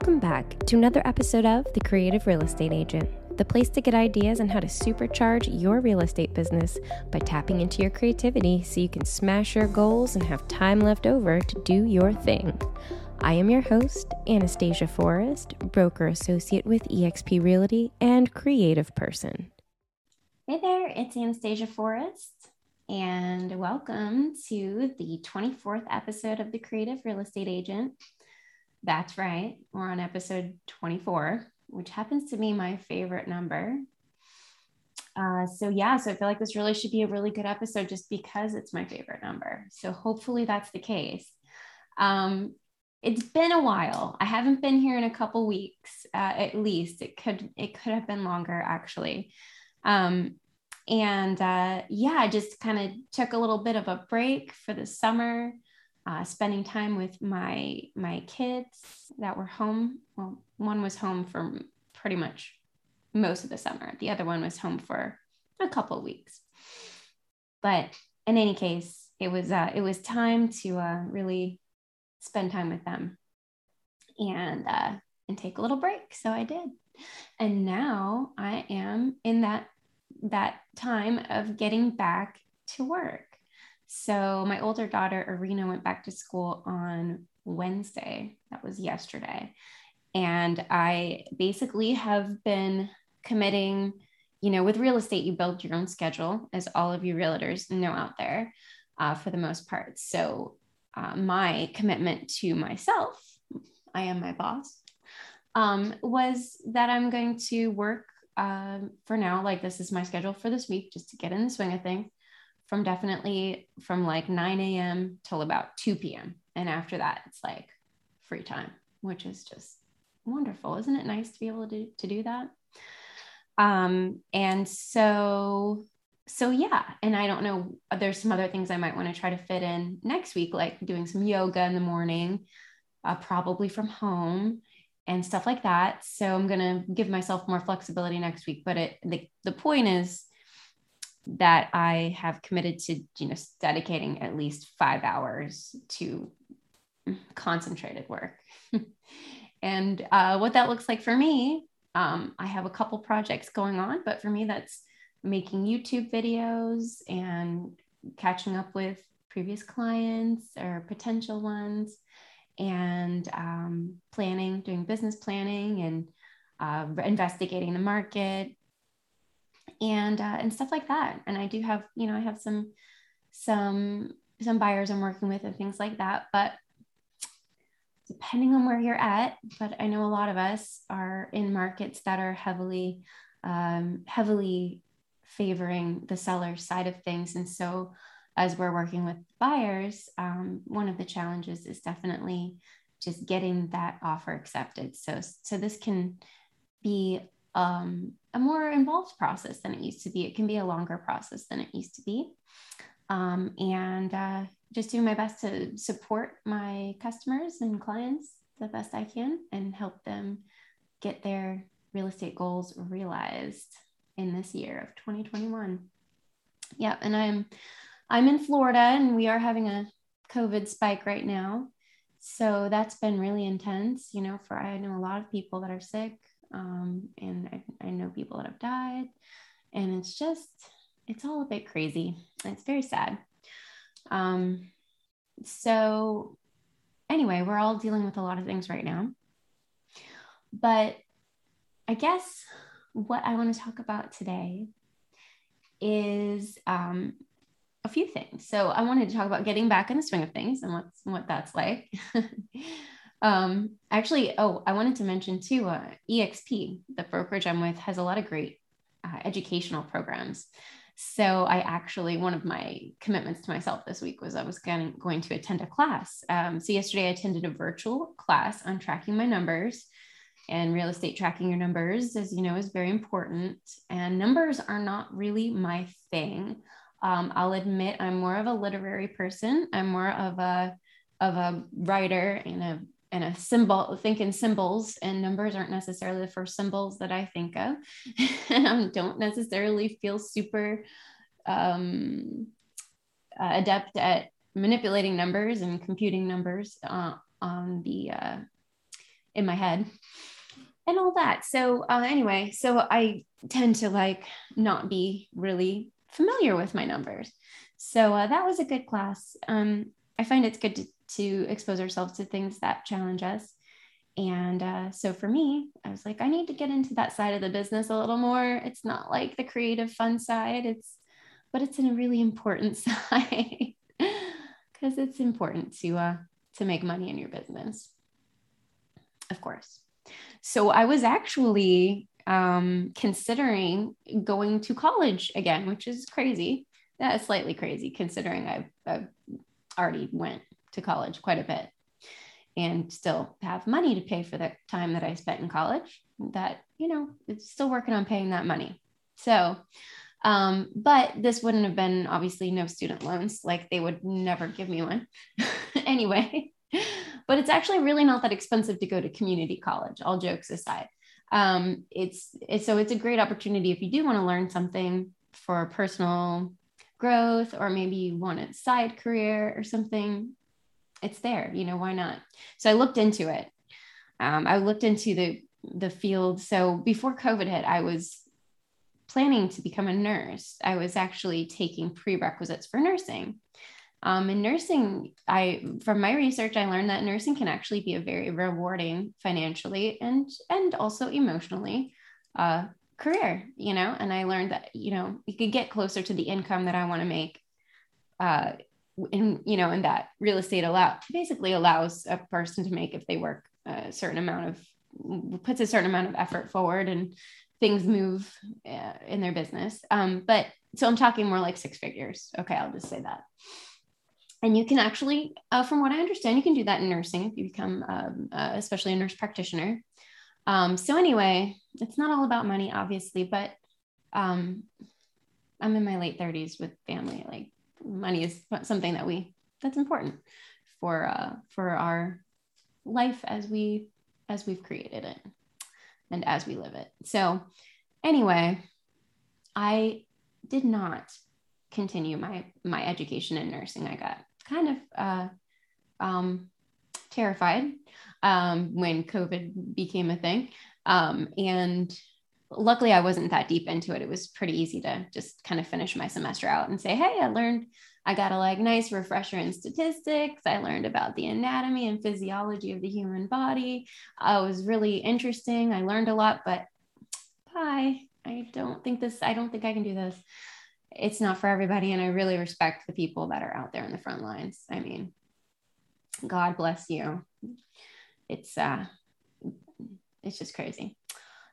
Welcome back to another episode of The Creative Real Estate Agent, the place to get ideas on how to supercharge your real estate business by tapping into your creativity so you can smash your goals and have time left over to do your thing. I am your host, Anastasia Forrest, broker associate with eXp Realty and creative person. Hey there, it's Anastasia Forrest, and welcome to the 24th episode of The Creative Real Estate Agent. That's right. We're on episode 24, which happens to be my favorite number. Uh, so, yeah, so I feel like this really should be a really good episode just because it's my favorite number. So, hopefully, that's the case. Um, it's been a while. I haven't been here in a couple weeks, uh, at least. It could it could have been longer, actually. Um, and uh, yeah, I just kind of took a little bit of a break for the summer uh, spending time with my my kids that were home. Well, one was home for pretty much most of the summer. The other one was home for a couple weeks. But in any case, it was uh, it was time to uh, really spend time with them and uh, and take a little break. So I did, and now I am in that that time of getting back to work. So my older daughter, Arena, went back to school on Wednesday. That was yesterday. And I basically have been committing, you know, with real estate, you build your own schedule, as all of you realtors know out there uh, for the most part. So uh, my commitment to myself, I am my boss, um, was that I'm going to work uh, for now. Like, this is my schedule for this week, just to get in the swing of things from definitely from like 9 a.m. till about 2 p.m. And after that, it's like free time, which is just wonderful. Isn't it nice to be able to, to do that? Um, and so, so yeah. And I don't know, there's some other things I might want to try to fit in next week, like doing some yoga in the morning, uh, probably from home and stuff like that. So I'm going to give myself more flexibility next week. But it, the, the point is, that I have committed to, you know, dedicating at least five hours to concentrated work. and uh, what that looks like for me, um, I have a couple projects going on, but for me, that's making YouTube videos and catching up with previous clients or potential ones and um, planning, doing business planning and uh, investigating the market, and uh, and stuff like that. And I do have, you know, I have some some some buyers I'm working with and things like that. But depending on where you're at, but I know a lot of us are in markets that are heavily um, heavily favoring the seller side of things, and so as we're working with buyers, um, one of the challenges is definitely just getting that offer accepted. So so this can be um, a more involved process than it used to be. It can be a longer process than it used to be. Um, and uh, just doing my best to support my customers and clients the best I can and help them get their real estate goals realized in this year of 2021. Yeah, and I'm I'm in Florida and we are having a COVID spike right now. So that's been really intense, you know, for I know a lot of people that are sick um, and I, I know people that have died. And it's just, it's all a bit crazy. It's very sad. Um, so, anyway, we're all dealing with a lot of things right now. But I guess what I want to talk about today is um, a few things. So I wanted to talk about getting back in the swing of things and what's what that's like. Um, actually, oh, I wanted to mention too, uh, EXP, the brokerage I'm with, has a lot of great uh, educational programs. So I actually, one of my commitments to myself this week was I was going, going to attend a class. Um, so yesterday I attended a virtual class on tracking my numbers and real estate tracking your numbers, as you know, is very important. And numbers are not really my thing. Um, I'll admit I'm more of a literary person. I'm more of a of a writer and a and a symbol think in symbols and numbers aren't necessarily the first symbols that i think of and i don't necessarily feel super um, uh, adept at manipulating numbers and computing numbers uh, on the uh, in my head and all that. So uh, anyway, so I tend to like not be really familiar with my numbers. So uh, that was a good class. Um, I find it's good to, to expose ourselves to things that challenge us. And uh, so for me, I was like, I need to get into that side of the business a little more. It's not like the creative fun side. It's, but it's a really important side because it's important to uh, to make money in your business, of course. So I was actually um, considering going to college again, which is crazy. That is slightly crazy considering I've, I've already went to college quite a bit and still have money to pay for the time that I spent in college that, you know, it's still working on paying that money. So, um, but this wouldn't have been obviously no student loans, like they would never give me one anyway. But it's actually really not that expensive to go to community college, all jokes aside. Um, it's, it's so it's a great opportunity if you do want to learn something for personal growth or maybe you want a side career or something it's there you know why not? So i looked into it. Um, i looked into the the field. So before covid hit i was planning to become a nurse. I was actually taking prerequisites for nursing. Um, in nursing i from my research i learned that nursing can actually be a very rewarding financially and and also emotionally uh, career you know? And i learned that you know you could get closer to the income that i want to make uh, in you know and that real estate allow basically allows a person to make if they work a certain amount of puts a certain amount of effort forward and things move uh, in their business. Um, but so i'm talking more like six figures. Okay i'll just say that. And you can actually uh, from what i understand you can do that in nursing if you become um, uh, especially a nurse practitioner. Um, so anyway it's not all about money obviously but um, i'm in my late 30s with family like money is something that we that's important for uh, for our life as we as we've created it and as we live it. So anyway, I did not continue my my education in nursing. I got kind of uh, um, terrified um, when COVID became a thing, um, and luckily I wasn't that deep into it. It was pretty easy to just kind of finish my semester out and say, hey, I learned, I got a like nice refresher in statistics. I learned about the anatomy and physiology of the human body. Uh, it was really interesting. I learned a lot, but bye. I don't think this, I don't think I can do this. It's not for everybody. And I really respect the people that are out there in the front lines. I mean, God bless you. It's, uh, it's just crazy.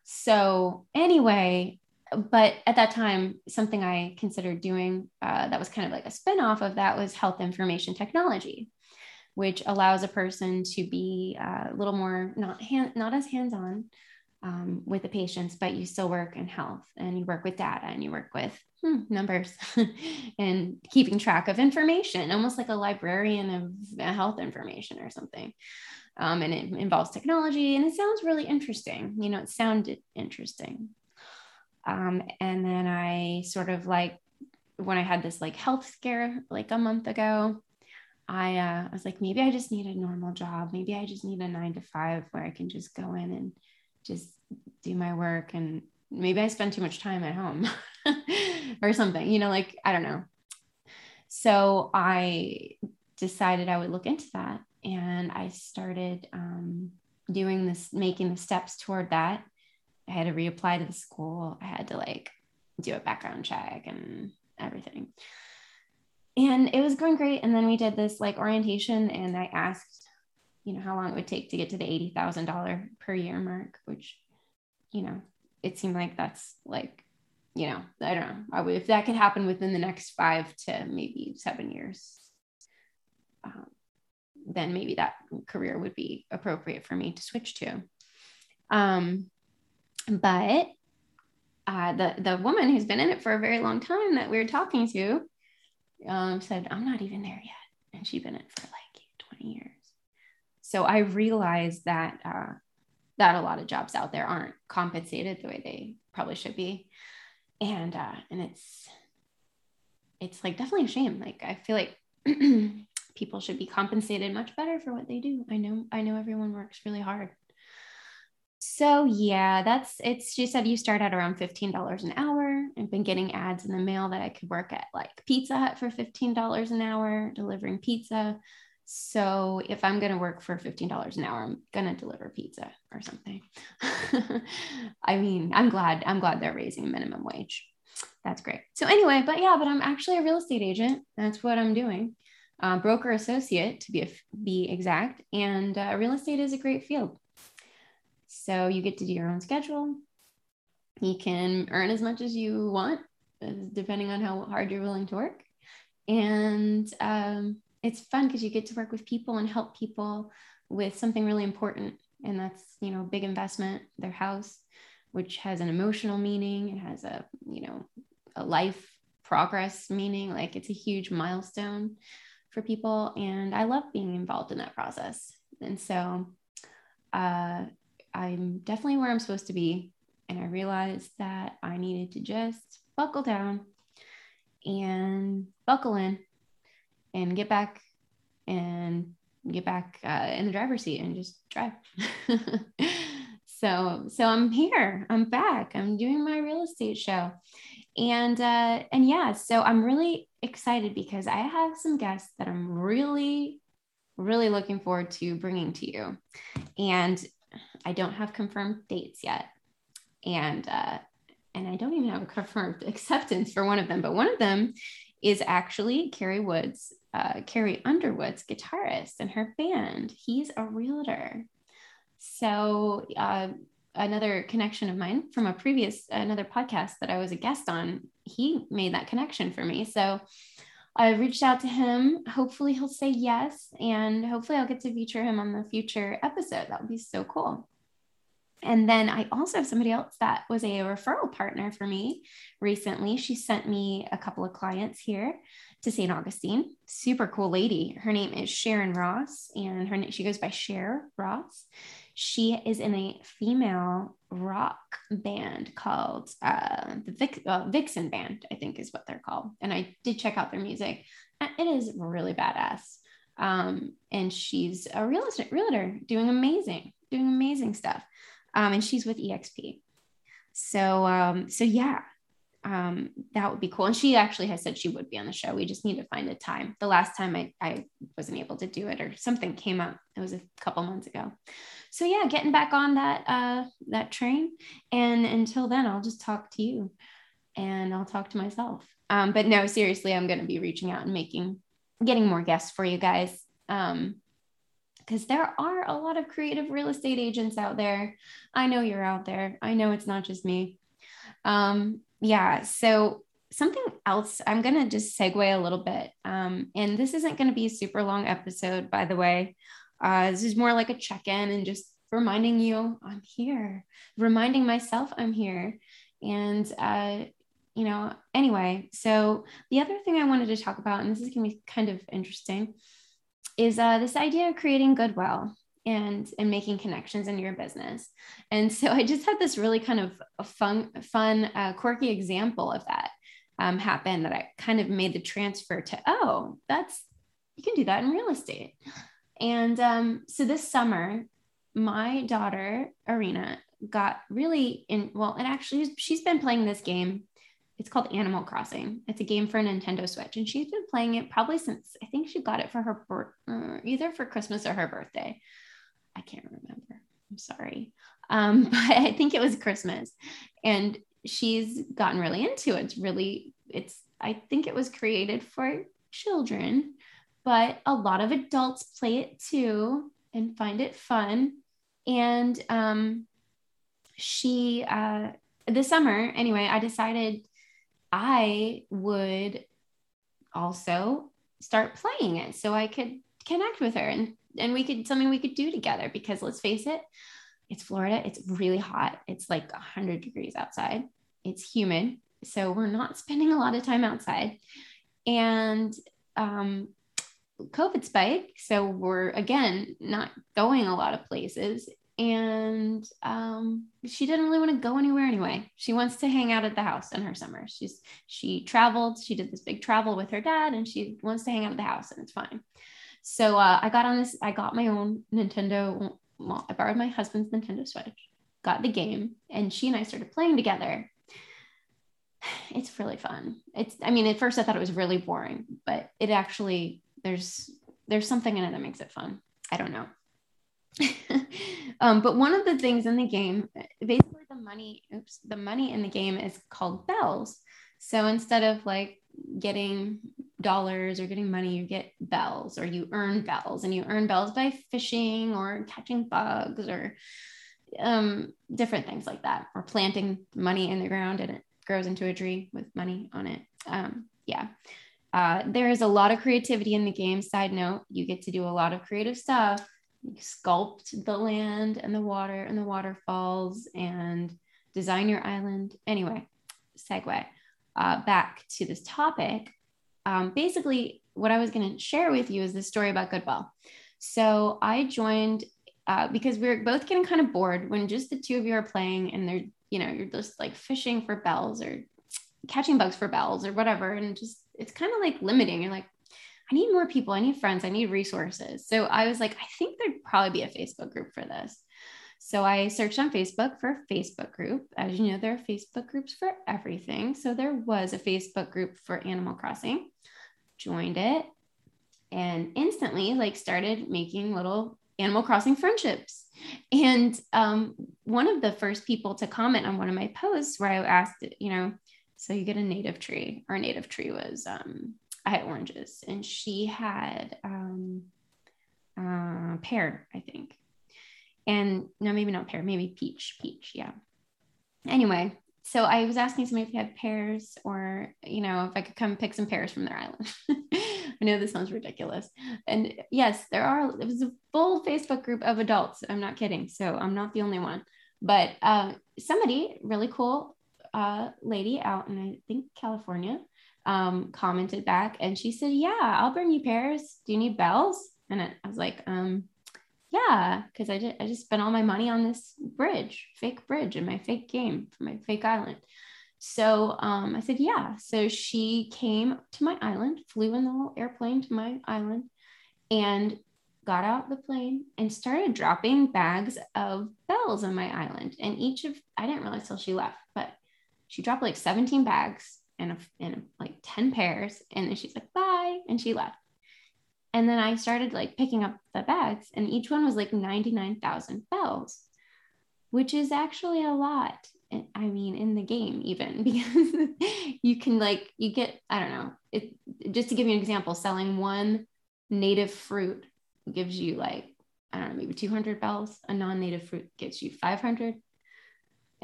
So, anyway, but at that time, something I considered doing uh, that was kind of like a spinoff of that was health information technology, which allows a person to be uh, a little more not hand, not as hands on um, with the patients, but you still work in health and you work with data and you work with hmm, numbers and keeping track of information, almost like a librarian of health information or something. Um, and it involves technology and it sounds really interesting. You know it sounded interesting. Um, and then i sort of like when i had this like health scare like a month ago i uh, I was like maybe i just need a normal job. Maybe i just need a nine to five where i can just go in and just do my work and maybe i spend too much time at home or something you know like i don't know so i decided i would look into that and I started um, doing this, making the steps toward that. I had to reapply to the school. I had to like do a background check and everything. And it was going great. And then we did this like orientation, and I asked, you know, how long it would take to get to the $80,000 per year mark, which, you know, it seemed like that's like, you know, I don't know. I would, if that could happen within the next five to maybe seven years, um, then maybe that career would be appropriate for me to switch to. Um, but uh, the the woman who's been in it for a very long time that we were talking to um, said, "I'm not even there yet," and she'd been in it for like 20 years. So I realized that uh, that a lot of jobs out there aren't compensated the way they probably should be, and uh, and it's it's like definitely a shame. Like I feel like people should be compensated much better for what they do. I know I know everyone works really hard. So yeah, that's it's she said you start at around $15 an hour. I've been getting ads in the mail that I could work at like Pizza Hut for $15 an hour delivering pizza. So if I'm going to work for $15 an hour, I'm going to deliver pizza or something. I mean, I'm glad I'm glad they're raising minimum wage. That's great. So anyway, but yeah, but I'm actually a real estate agent. That's what I'm doing. Uh, broker associate to be a, be exact, and uh, real estate is a great field. So you get to do your own schedule. You can earn as much as you want, uh, depending on how hard you're willing to work. And um, it's fun because you get to work with people and help people with something really important. And that's, you know, big investment, their house, which has an emotional meaning. It has a, you know, a life progress meaning. Like it's a huge milestone for people. And I love being involved in that process. And so, uh, I'm definitely where I'm supposed to be. And I realized that I needed to just buckle down and buckle in and get back and get back uh, in the driver's seat and just drive. so, so I'm here. I'm back. I'm doing my real estate show, and uh, and yeah. So I'm really excited because I have some guests that I'm really, really looking forward to bringing to you, and I don't have confirmed dates yet. And uh, and I don't even have a confirmed acceptance for one of them, but one of them is actually Carrie Woods, uh, Carrie Underwood's guitarist and her band. He's a realtor. So uh, another connection of mine from a previous another podcast that I was a guest on, he made that connection for me. So I reached out to him. Hopefully he'll say yes, and hopefully I'll get to feature him on the future episode. That would be so cool. And then I also have somebody else that was a referral partner for me recently. She sent me a couple of clients here to St. Augustine. Super cool lady. Her name is Sharon Ross, and her she goes by Share Ross. She is in a female rock band called uh, the uh, Vixen Band, I think is what they're called. And I did check out their music. It is really badass. Um, and she's a real estate realtor doing amazing, doing amazing stuff um, and she's with EXP. So, um, so yeah, um, that would be cool. And she actually has said she would be on the show. We just need to find a time. The last time I, I wasn't able to do it or something came up. It was a couple months ago. So yeah, getting back on that, uh, that train. And until then, I'll just talk to you and I'll talk to myself. Um, but no, seriously, I'm going to be reaching out and making, getting more guests for you guys. Um, because there are a lot of creative real estate agents out there. I know you're out there. I know it's not just me. Um, yeah. So something else, I'm going to just segue a little bit. Um, and this isn't going to be a super long episode, by the way. Uh, this is more like a check in and just reminding you I'm here, reminding myself I'm here. And, uh, you know, anyway, so the other thing I wanted to talk about, and this is going to be kind of interesting, is uh, this idea of creating goodwill and and making connections in your business. And so I just had this really kind of fun, fun, uh, quirky example of that um, happen that I kind of made the transfer to. Oh, that's you can do that in real estate. And um, so this summer, my daughter Arena got really in. Well, and actually, she's been playing this game it's called Animal Crossing. It's a game for Nintendo Switch, and she's been playing it probably since I think she got it for her birth, uh, either for Christmas or her birthday. I can't remember. I'm sorry, um, but I think it was Christmas, and she's gotten really into it. It's really, it's. I think it was created for children, but a lot of adults play it too and find it fun. And um, she, uh, this summer, anyway, I decided I would also start playing it so I could connect with her and and we could something we could do together because let's face it it's Florida it's really hot it's like 100 degrees outside it's humid so we're not spending a lot of time outside. And um covid spike so we're again not going a lot of places and um, she didn't really want to go anywhere anyway. She wants to hang out at the house in her summer. She's she traveled. She did this big travel with her dad, and she wants to hang out at the house, and it's fine. So uh, I got on this. I got my own Nintendo. Well, I borrowed my husband's Nintendo Switch got the game and she and I started playing together. It's really fun. It's, I mean, at first I thought it was really boring, but it actually, there's, there's something in it that makes it fun. I don't know. um, but one of the things in the game, basically the money, oops, the money in the game is called bells. So instead of like getting dollars or getting money, you get bells or you earn bells and you earn bells by fishing or catching bugs or um, different things like that, or planting money in the ground and it grows into a tree with money on it. Um, yeah. Uh, there is a lot of creativity in the game. Side note, you get to do a lot of creative stuff. Sculpt the land and the water and the waterfalls and design your island. Anyway, segue uh, back to this topic. Um, basically, what I was going to share with you is the story about Goodwill. So I joined uh, because we are both getting kind of bored when just the two of you are playing and they're, you know, you're just like fishing for bells or catching bugs for bells or whatever. And just, it's kind of like limiting. You're like, I need more people. I need friends. I need resources. So I was like, I think there'd probably be a Facebook group for this. So I searched on Facebook for a Facebook group. As you know, there are Facebook groups for everything. So there was a Facebook group for Animal Crossing, joined it, and instantly like started making little Animal Crossing friendships. And um, one of the first people to comment on one of my posts where I asked, you know, so you get a native tree. Our native tree was um, I had oranges, and she had um, uh, pear, I think. And no, maybe not pear, maybe peach, peach, yeah. Anyway, so I was asking somebody if they had pears or, you know, if I could come pick some pears from their island. I know this sounds ridiculous. And yes, there are, it was a full Facebook group of adults. I'm not kidding. So I'm not the only one. But uh, somebody, really cool uh, lady out in, I think, California, um, commented back and she said, Yeah, I'll bring you pears. Do you need bells? And I was like, um, yeah, because I just I just spent all my money on this bridge, fake bridge, and my fake game for my fake island. So um, I said, yeah. So she came to my island, flew in the little airplane to my island, and got out the plane and started dropping bags of bells on my island. And each of I didn't realize till she left, but she dropped like 17 bags and a, and a, like 10 pairs. And then she's like, bye. And she left. And then I started like picking up the bags, and each one was like 99,000 bells, which is actually a lot. I mean, in the game, even because you can like, you get, I don't know, it just to give you an example, selling one native fruit gives you like, I don't know, maybe 200 bells. A non native fruit gets you 500.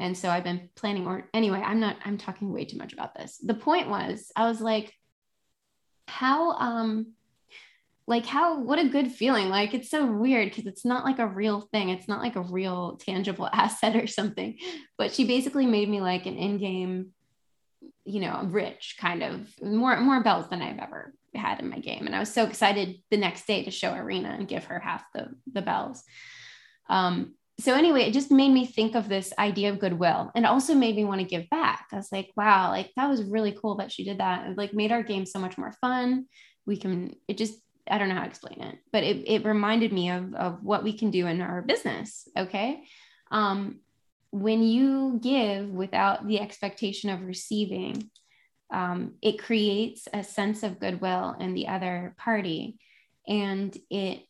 And so I've been planning, or anyway, I'm not, I'm talking way too much about this. The point was, I was like, how, um, like how what a good feeling. Like it's so weird because it's not like a real thing. It's not like a real tangible asset or something. But she basically made me like an in-game you know rich kind of more more bells than i've ever had in my game. And i was so excited the next day to show arena and give her half the the bells. Um so anyway it just made me think of this idea of goodwill and also made me want to give back i was like wow like that was really cool that she did that it like made our game so much more fun we can it just I don't know how to explain it, but it, it reminded me of, of what we can do in our business. Okay. Um, when you give without the expectation of receiving, um, it creates a sense of goodwill in the other party and it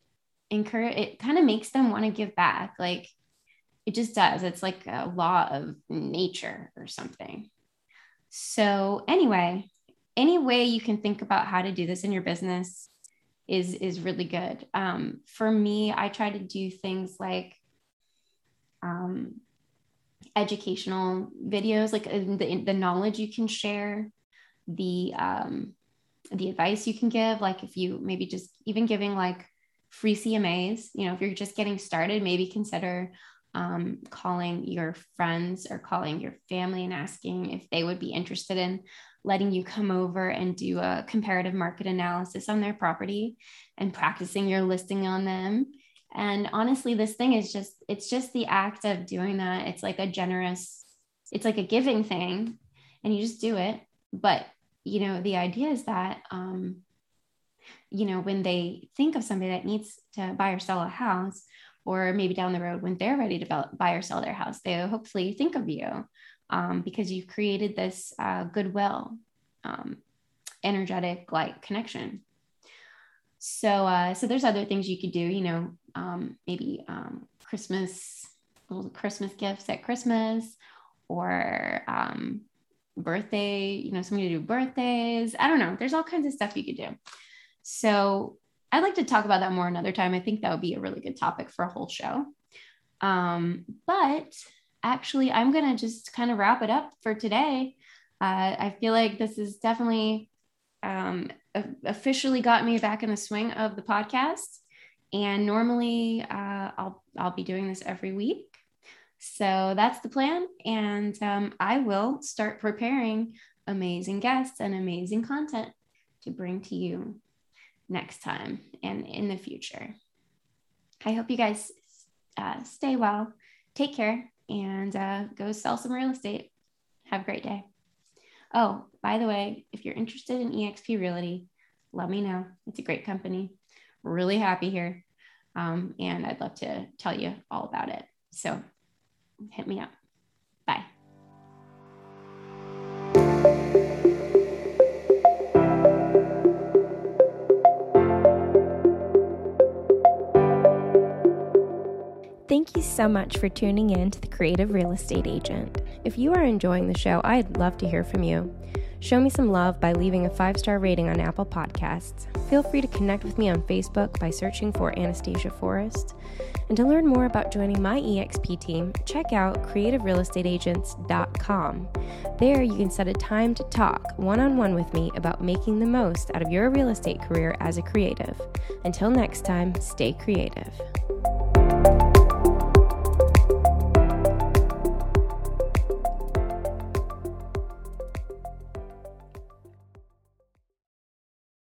encourage it kind of makes them want to give back like it just does it's like a law of nature or something so anyway any way you can think about how to do this in your business is is really good. Um, for me, I try to do things like um, educational videos, like uh, the, the knowledge you can share, the um, the advice you can give. Like if you maybe just even giving like free CMAs, you know, if you're just getting started, maybe consider um, calling your friends or calling your family and asking if they would be interested in letting you come over and do a comparative market analysis on their property and practicing your listing on them. And honestly, this thing is just, it's just the act of doing that. It's like a generous, it's like a giving thing, and you just do it. But, you know, the idea is that, um, you know, when they think of somebody that needs to buy or sell a house, or maybe down the road when they're ready to buy or sell their house, they hopefully think of you um, because you've created this uh, goodwill, um, energetic like connection. So, uh, so there's other things you could do, you know, um, maybe um, Christmas, little Christmas gifts at Christmas, or um, birthday, you know, somebody to do birthdays. I don't know. There's all kinds of stuff you could do. So I'd like to talk about that more another time. I think that would be a really good topic for a whole show. Um, but actually, I'm going to just kind of wrap it up for today. Uh, I feel like this is definitely um, officially got me back in the swing of the podcast. And normally, uh, I'll I'll be doing this every week. So that's the plan, and um, I will start preparing amazing guests and amazing content to bring to you next time and in the future. I hope you guys uh, stay well, take care, and uh, go sell some real estate. Have a great day. Oh, by the way, if you're interested in eXp Realty, let me know. It's a great company. Really happy here. Um, and I'd love to tell you all about it. So hit me up. Bye. Thank you so much for tuning in to The Creative Real Estate Agent. If you are enjoying the show, I'd love to hear from you. Show me some love by leaving a five star rating on Apple Podcasts. Feel free to connect with me on Facebook by searching for Anastasia Forrest. And to learn more about joining my EXP team, check out creativerealestateagents.com. There, you can set a time to talk one on one with me about making the most out of your real estate career as a creative. Until next time, stay creative.